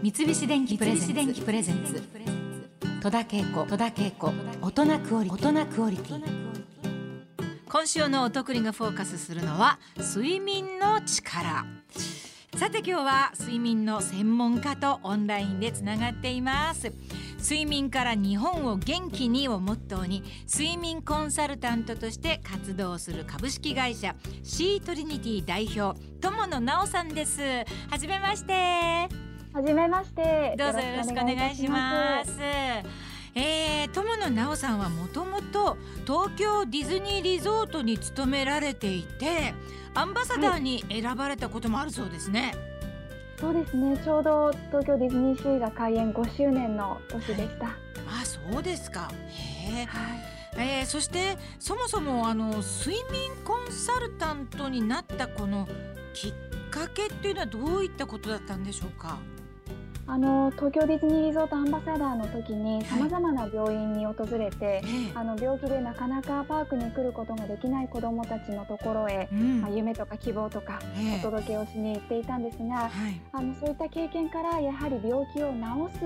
三菱電機プレゼンツ。戸田恵子。大人クオリ大人クオリティ。今週のお得りがフォーカスするのは睡眠の力。さて今日は睡眠の専門家とオンラインでつながっています。睡眠から日本を元気にをモットーに睡眠コンサルタントとして活動する株式会社シートリニティ代表友野直さんです。はじめましてはじめまして。どうぞよろしくお願いします。えー、友野直さんはもともと東京ディズニーリゾートに勤められていてアンバサダーに選ばれたこともあるそうですね、はい。そうですね。ちょうど東京ディズニーシーが開園5周年の年でした、はい、あそうですか。へえ、はい。えー、そしてそもそもあの睡眠コンサルタントになったこのきっかけっていうのはどういったことだったんでしょうか？あの東京ディズニーリゾートアンバサダーの時にさまざまな病院に訪れて、はい、あの病気でなかなかパークに来ることができない子どもたちのところへ、うん、まあ、夢とか希望とかお届けをしに行っていたんですが、はい、あのそういった経験からやはり病気を治す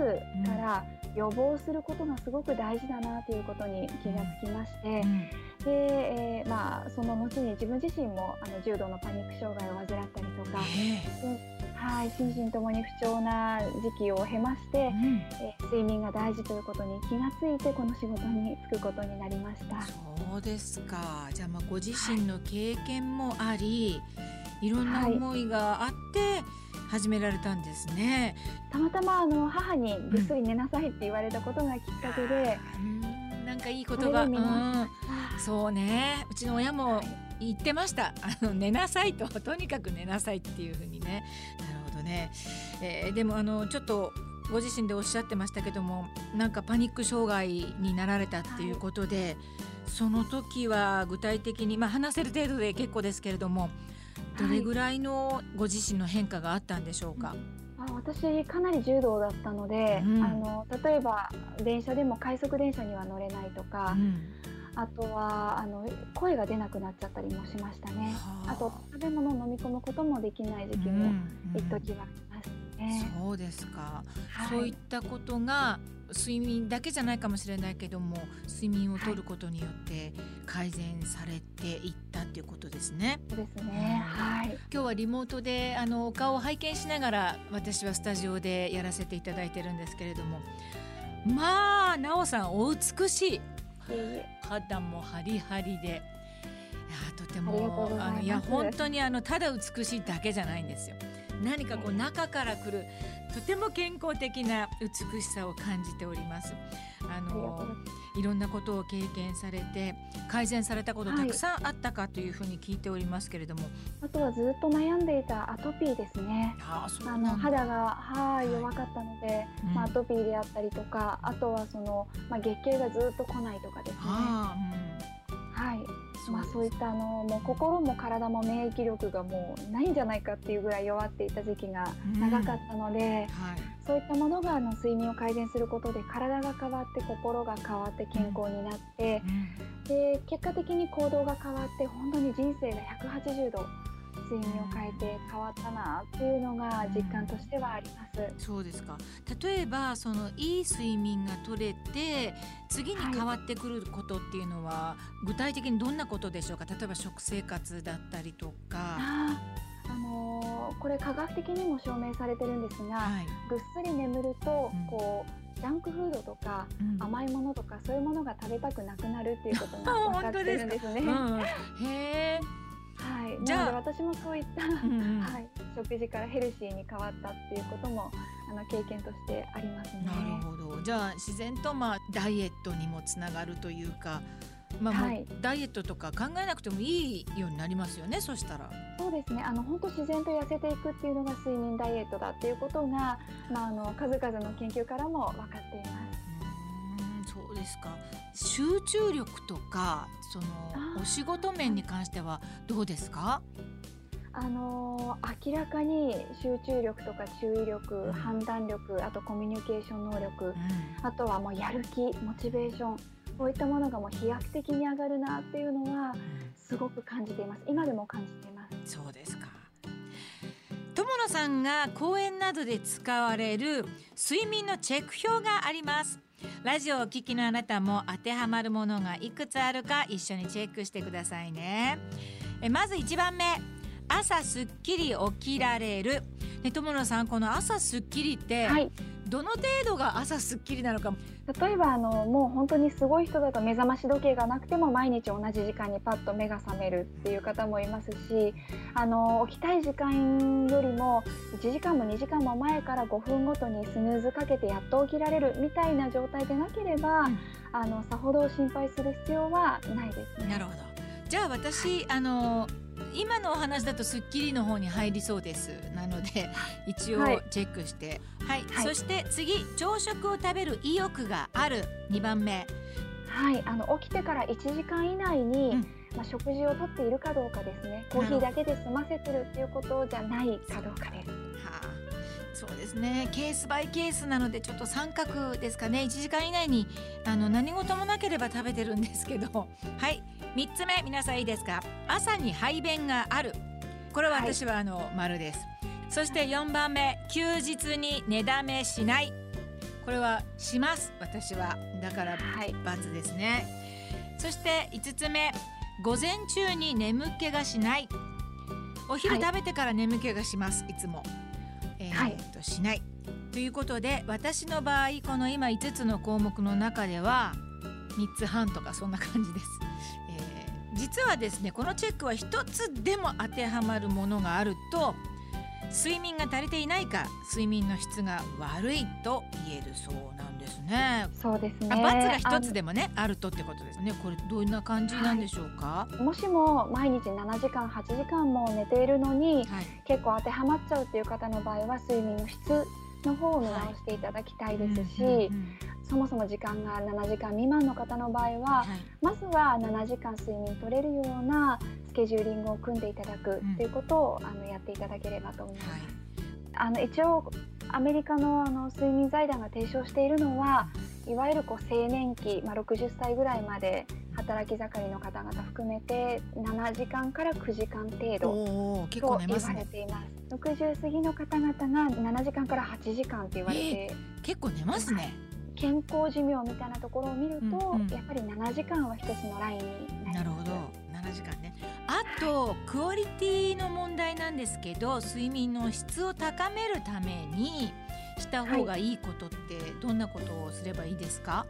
から予防することがすごく大事だなということに気がつきまして。うんで、えー、まあ、その後に自分自身もあの重度のパニック障害を患ったりとか、はい、心身ともに不調な時期を経まして、うん、えー、睡眠が大事ということに気がついてこの仕事に就くことになりました。そうですか。じゃあまあご自身の経験もあり、はい、いろんな思いがあって始められたんですね、はい、たまたまあの母にぐっすり寝なさいって言われたことがきっかけで、うんかいいことが、うん、そうね。うちの親も言ってました。あの寝なさいと。とにかく寝なさいっていうふうにね。なるほどね、えー、でもあのちょっとご自身でおっしゃってましたけどもなんかパニック障害になられたっていうことで、はい、その時は具体的に、まあ、話せる程度で結構ですけれどもどれぐらいのご自身の変化があったんでしょうか、はい私かなり重度だったので、うん、あの例えば電車でも快速電車には乗れないとか、うん、あとはあの声が出なくなっちゃったりもしましたね。あ。と食べ物を飲み込むこともできない時期も一時はありましたね。そうですか、はい、そういったことが睡眠だけじゃないかもしれないけども睡眠をとることによって改善されていったっていうことですね。そうですね。はい。今日はリモートであのお顔を拝見しながら私はスタジオでやらせていただいてるんですけれども、まあなおさんお美しい。肌もハリハリでいやとてもあのいや本当にあのただ美しいだけじゃないんですよ。何かこう中からくるとても健康的な美しさを感じております。あのいろんなことを経験されて改善されたことたくさんあったかというふうに聞いておりますけれども、はい、あとはずっと悩んでいたアトピーですね。ああの肌がはい弱かったので、うん、まあ、アトピーであったりとかあとはその、まあ、月経がずっと来ないとかですね。うん、はいまあ、そういったあのもう心も体も免疫力がもうないんじゃないかっていうぐらい弱っていた時期が長かったので、うんはい、そういったものがあの睡眠を改善することで体が変わって心が変わって健康になって、うん、で結果的に行動が変わって本当に人生が180度睡眠を変えて変わったなっていうのが実感としてはあります。うん、そうですか。例えばそのいい睡眠が取れて次に変わってくることっていうのは、はい、具体的にどんなことでしょうか？例えば食生活だったりとか。あのー、これ科学的にも証明されてるんですが、はい、ぐっすり眠ると、うん、こうジャンクフードとか、うん、甘いものとかそういうものが食べたくなくなるっていうことが分かってるんですね。うん、へーはい、じゃあ私もそういった、うんうん、はい、食事からヘルシーに変わったっていうこともあの経験としてありますね。なるほどじゃあ自然と、まあ、ダイエットにもつながるというか、まあ、はい、ダイエットとか考えなくてもいいようになりますよねそしたら。そうですねあの本当自然と痩せていくっていうのが睡眠ダイエットだっていうことが、まあ、あの数々の研究からも分かっています。ですか？集中力とかそのお仕事面に関してはどうですか？あのー、明らかに集中力とか注意力、うん、判断力あとコミュニケーション能力、うん、あとはもうやる気モチベーションこういったものがもう飛躍的に上がるなっていうのはすごく感じています。今でも感じています。そうですか。友野さんが講演などで使われる睡眠のチェック表がありますラジオをお聞きのあなたも当てはまるものがいくつあるか一緒にチェックしてくださいね。えまず1番目。朝すっきり起きられる。ね友野さんこの朝すっきりって、はい、どの程度が朝すっきりなのか。例えばあのもう本当にすごい人だと目覚まし時計がなくても毎日同じ時間にパッと目が覚めるっていう方もいますしあの起きたい時間よりも1時間も2時間も前から5分ごとにスヌーズかけてやっと起きられるみたいな状態でなければ、うん、あのさほど心配する必要はないですね。なるほど。じゃあ私あの今のお話だとスッキリの方に入りそうです。なので一応チェックして、はい、はい、そして次。朝食を食べる意欲がある。2番目。はい。あの起きてから1時間以内に、うん、まあ、食事をとっているかどうかですね。コーヒーだけで済ませてるっていうことじゃないかどうかです。はあそうですね。ケースバイケースなのでちょっと三角ですかね。1時間以内にあの何事もなければ食べてるんですけど。はい。3つ目皆さんいいですか？朝に排便がある。これは私はあの、丸です。そして4番目休日に寝だめしない。これはします。私は。だから×ですね、はい、そして5つ目午前中に眠気がしない。お昼食べてから眠気がします。いつも、えー、としない。ということで私の場合この今5つの項目の中では3つ半とかそんな感じです。え実はですねこのチェックは1つでも当てはまるものがあると睡眠が足りていないか睡眠の質が悪いと言えるそうなんです。ね。そうですね。罰が一つでもねあるとってことですね。これどんな感じなんでしょうか？はい、もしも毎日7時間8時間も寝ているのに、はい、結構当てはまっちゃうっていう方の場合は睡眠の質の方を見直していただきたいですし、そもそも時間が7時間未満の方の場合は、はい、まずは7時間睡眠取れるようなスケジューリングを組んでいただくということを、うん、あのやっていただければと思います。はい、あの一応アメリカのあの睡眠財団が提唱しているのはいわゆるこう青年期、まあ、60歳ぐらいまで働き盛りの方々含めて7時間から9時間程度と言われています。すね、60過ぎの方々が7時間から8時間って言われて、えー、結構寝ますね。健康寿命みたいなところを見ると、うんうん、やっぱり7時間は一つのラインになります。なるほど7時間ねあと、はい、クオリティの問題なんですけど睡眠の質を高めるためにした方がいいことってどんなことをすればいいですか、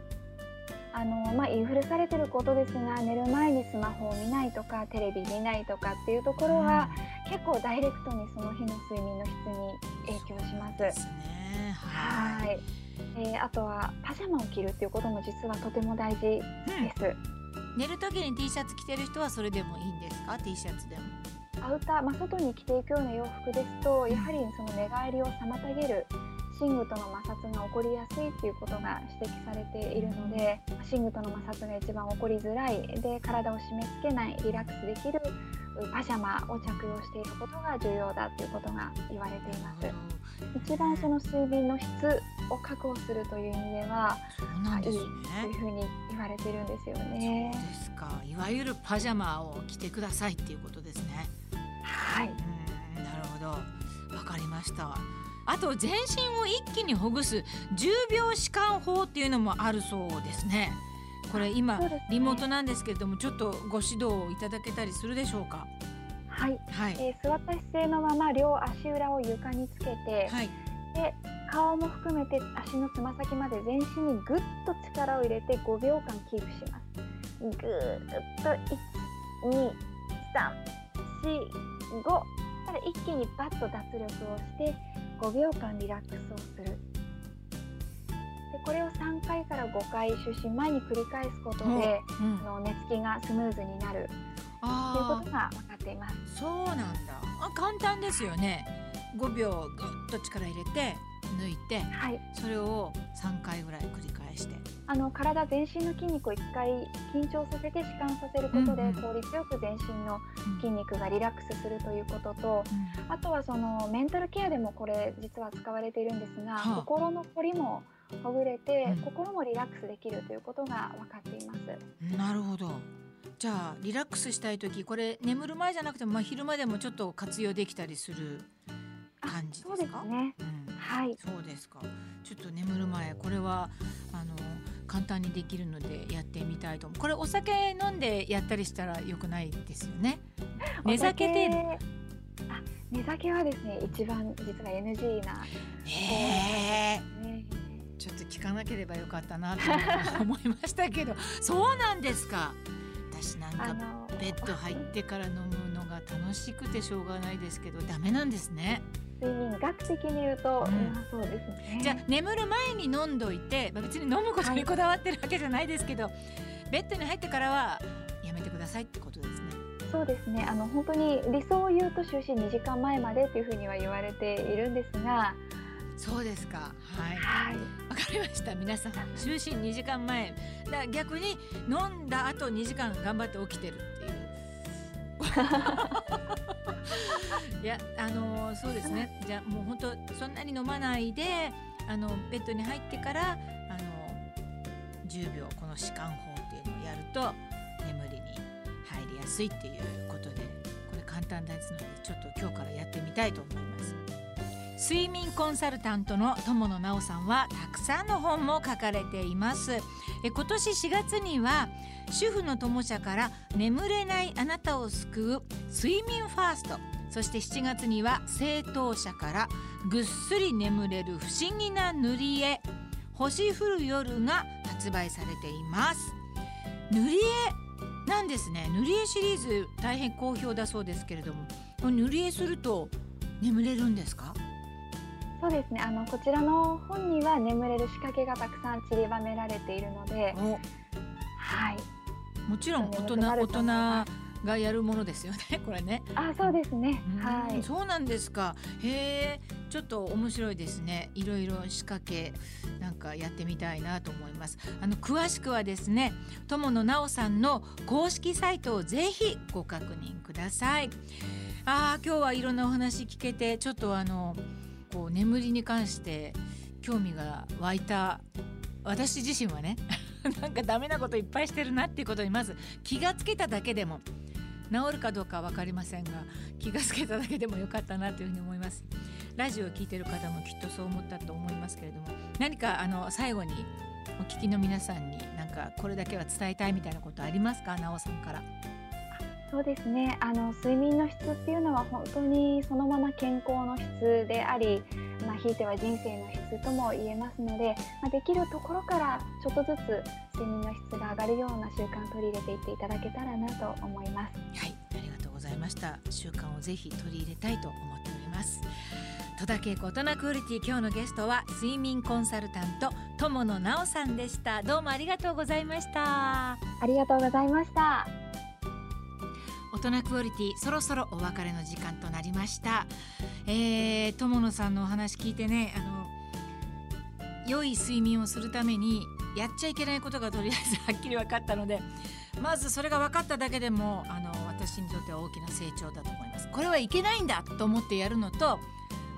あのまあ、インフルされてることですが寝る前にスマホを見ないとかテレビ見ないとかっていうところは、うん、結構ダイレクトにその日の睡眠の質に影響します。ですね。はい。えー、あとはパジャマを着るっていうことも実はとても大事です、うん、寝る時に T シャツ着てる人はそれでもいいんですか？T シャツでも。アウター、まあ、外に着ていくような洋服ですとやはりその寝返りを妨げる寝具との摩擦が起こりやすいっていうことが指摘されているので寝具との摩擦が一番起こりづらい。で体を締め付けないリラックスできるパジャマを着用していることが重要だということが言われています。一番その睡眠の質を確保するという意味では、ね、いいというふうに言われているんですよね。そうですか。いわゆるパジャマを着てくださいっていうことですね。はい。うんなるほど。わかりました。あと全身を一気にほぐす10秒弛緩法っていうのもあるそうですね。これ今、ね、リモートなんですけれどもちょっとご指導をいただけたりするでしょうか？はい、はい、えー、座った姿勢のまま両足裏を床につけて、はい、で顔も含めて足のつま先まで全身にぐっと力を入れて5秒間キープします。ぐーっと1、2、3、4、5ただ一気にバッと脱力をして5秒間リラックスをする。でこれを3回から5回就寝前に繰り返すことで、うん、の寝つきがスムーズになるということが分かっています。そうなんだ。あ簡単ですよね。5秒ぐっと力入れて抜いて、はい、それを3回ぐらい繰り返して。あの体全身の筋肉を1回緊張させて弛緩させることで、効率よく全身の筋肉がリラックスするということと、うん、あとはそのメンタルケアでもこれ実は使われているんですが、はあ、心の凝りもほぐれて、うん、心もリラックスできるということが分かっています。なるほどじゃあリラックスしたい時これ眠る前じゃなくても、まあ、昼間でもちょっと活用できたりする感じですか？そうですね。うん、はい。そうですか。ちょっと眠る前これはあの簡単にできるのでやってみたいと思う。これお酒飲んでやったりしたらよくないですよね？寝酒程度。あ、寝酒はですね一番実は NG な。へえ。ねちょっと聞かなければよかったなと思いましたけどそうなんですか私なんかベッド入ってから飲むのが楽しくてしょうがないですけどダメなんですね。睡眠学的に言うと、うん、そうですね。じゃあ眠る前に飲んどいて、まあ、別に飲むことにこだわってるわけじゃないですけど、はい、ベッドに入ってからはやめてくださいってことですね。そうですね。あの本当に理想を言うと就寝2時間前までっていうふうには言われているんですがそうですか。はい。わ、かりました。皆さん就寝2時間前。だ逆に飲んだ後2時間頑張って起きてるっていう。いやあのー、そうですね。じゃあもう本当そんなに飲まないであのベッドに入ってからあの10秒この弛緩法っていうのをやると眠りに入りやすいっていうことでこれ簡単ですのでちょっと今日からやってみたいと思います。睡眠コンサルタントの友野直さんはたくさんの本も書かれています。え今年4月には主婦の友社から眠れないあなたを救う睡眠ファースト。そして7月には正当社からぐっすり眠れる不思議な塗り絵。星降る夜が発売されています。塗り絵なんですね。塗り絵シリーズ大変好評だそうですけれども。塗り絵すると眠れるんですか？そうですね。あのこちらの本には眠れる仕掛けがたくさん散りばめられているのではい。もちろん大人大人がやるものですよね これね。あそうですね。はい。そうなんですか。へえちょっと面白いですね。いろいろ仕掛けなんかやってみたいなと思います。あの詳しくはですね友野直さんの公式サイトをぜひご確認ください。ああ今日はいろんなお話聞けてちょっとあのこう眠りに関して興味が湧いた私自身はね なんかダメなこといっぱいしてるなっていうことにまず気がつけただけでも治るかどうかは分かりませんが気がつけただけでもよかったなというふうに思いますラジオを聴いてる方もきっとそう思ったと思いますけれども何かあの最後にお聞きの皆さんになんかこれだけは伝えたいみたいなことありますか？なおさんから。そうですね。あの睡眠の質っていうのは本当にそのまま健康の質であり、まあ、ひいては人生の質とも言えますので、まあ、できるところからちょっとずつ睡眠の質が上がるような習慣を取り入れていっていただけたらなと思います。はい。ありがとうございました。習慣をぜひ取り入れたいと思っております。戸田恵子大人クオリティ今日のゲストは睡眠コンサルタント友野直さんでした。どうもありがとうございました。ありがとうございました大人クオリティそろそろお別れの時間となりましたえー、友野さんのお話聞いてねあの良い睡眠をするためにやっちゃいけないことがとりあえず はっきり分かったのでまずそれが分かっただけでもあの私にとっては大きな成長だと思いますこれはいけないんだと思ってやるのと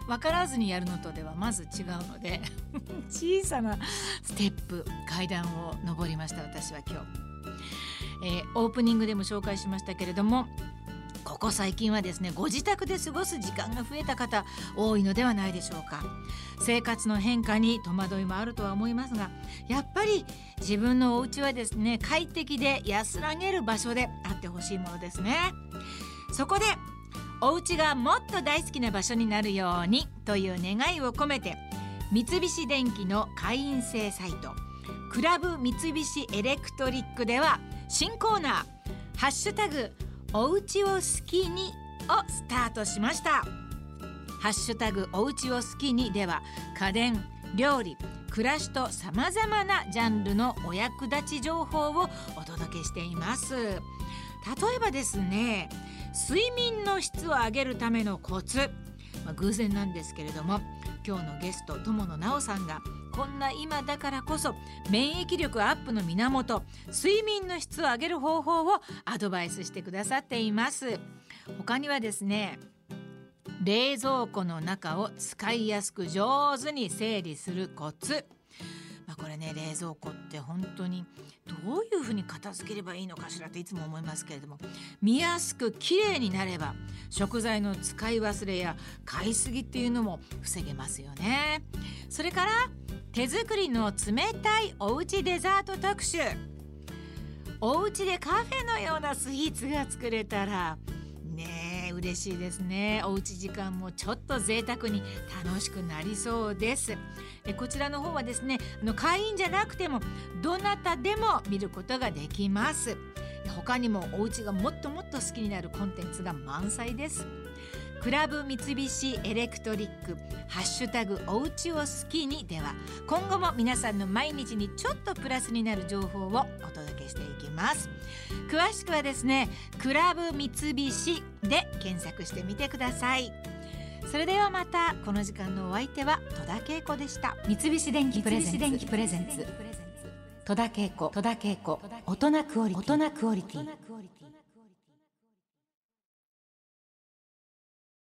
分からずにやるのとではまず違うので 小さなステップ階段を上りました私は今日。えー、オープニングでも紹介しましたけれどもここ最近はですねご自宅で過ごす時間が増えた方多いのではないでしょうか。生活の変化に戸惑いもあるとは思いますがやっぱり自分のお家はですね快適で安らげる場所であってほしいものですね。そこでお家がもっと大好きな場所になるようにという願いを込めて三菱電機の会員制サイトクラブ三菱エレクトリックでは新コーナー。ハッシュタグおうちを好きにをスタートしました。ハッシュタグおうちを好きにでは家電料理暮らしとさまざまなジャンルのお役立ち情報をお届けしています。例えばですね睡眠の質を上げるためのコツ、まあ、偶然なんですけれども今日のゲスト友野直さんがこんな今だからこそ免疫力アップの源睡眠の質を上げる方法をアドバイスしてくださっています。他にはですね冷蔵庫の中を使いやすく上手に整理するコツ。まあ、これね冷蔵庫って本当にどういうふうに片付ければいいのかしらっていつも思いますけれども見やすくきれいになれば食材の使い忘れや買いすぎっていうのも防げますよね。それから手作りの冷たいおうちデザート特集。お家でカフェのようなスイーツが作れたらねえ嬉しいですね。おうち時間もちょっと贅沢に楽しくなりそうです。えこちらの方はですねあの会員じゃなくてもどなたでも見ることができます。他にもお家がもっともっと好きになるコンテンツが満載です。クラブ三菱エレクトリックハッシュタグおうちを好きにでは今後も皆さんの毎日にちょっとプラスになる情報をお届けしていきます。詳しくはですねクラブ三菱で検索してみてください。それではまたこの時間のお相手は戸田恵子でした。三菱電機プレゼンツ。戸田恵子。戸田恵子。大人クオリティ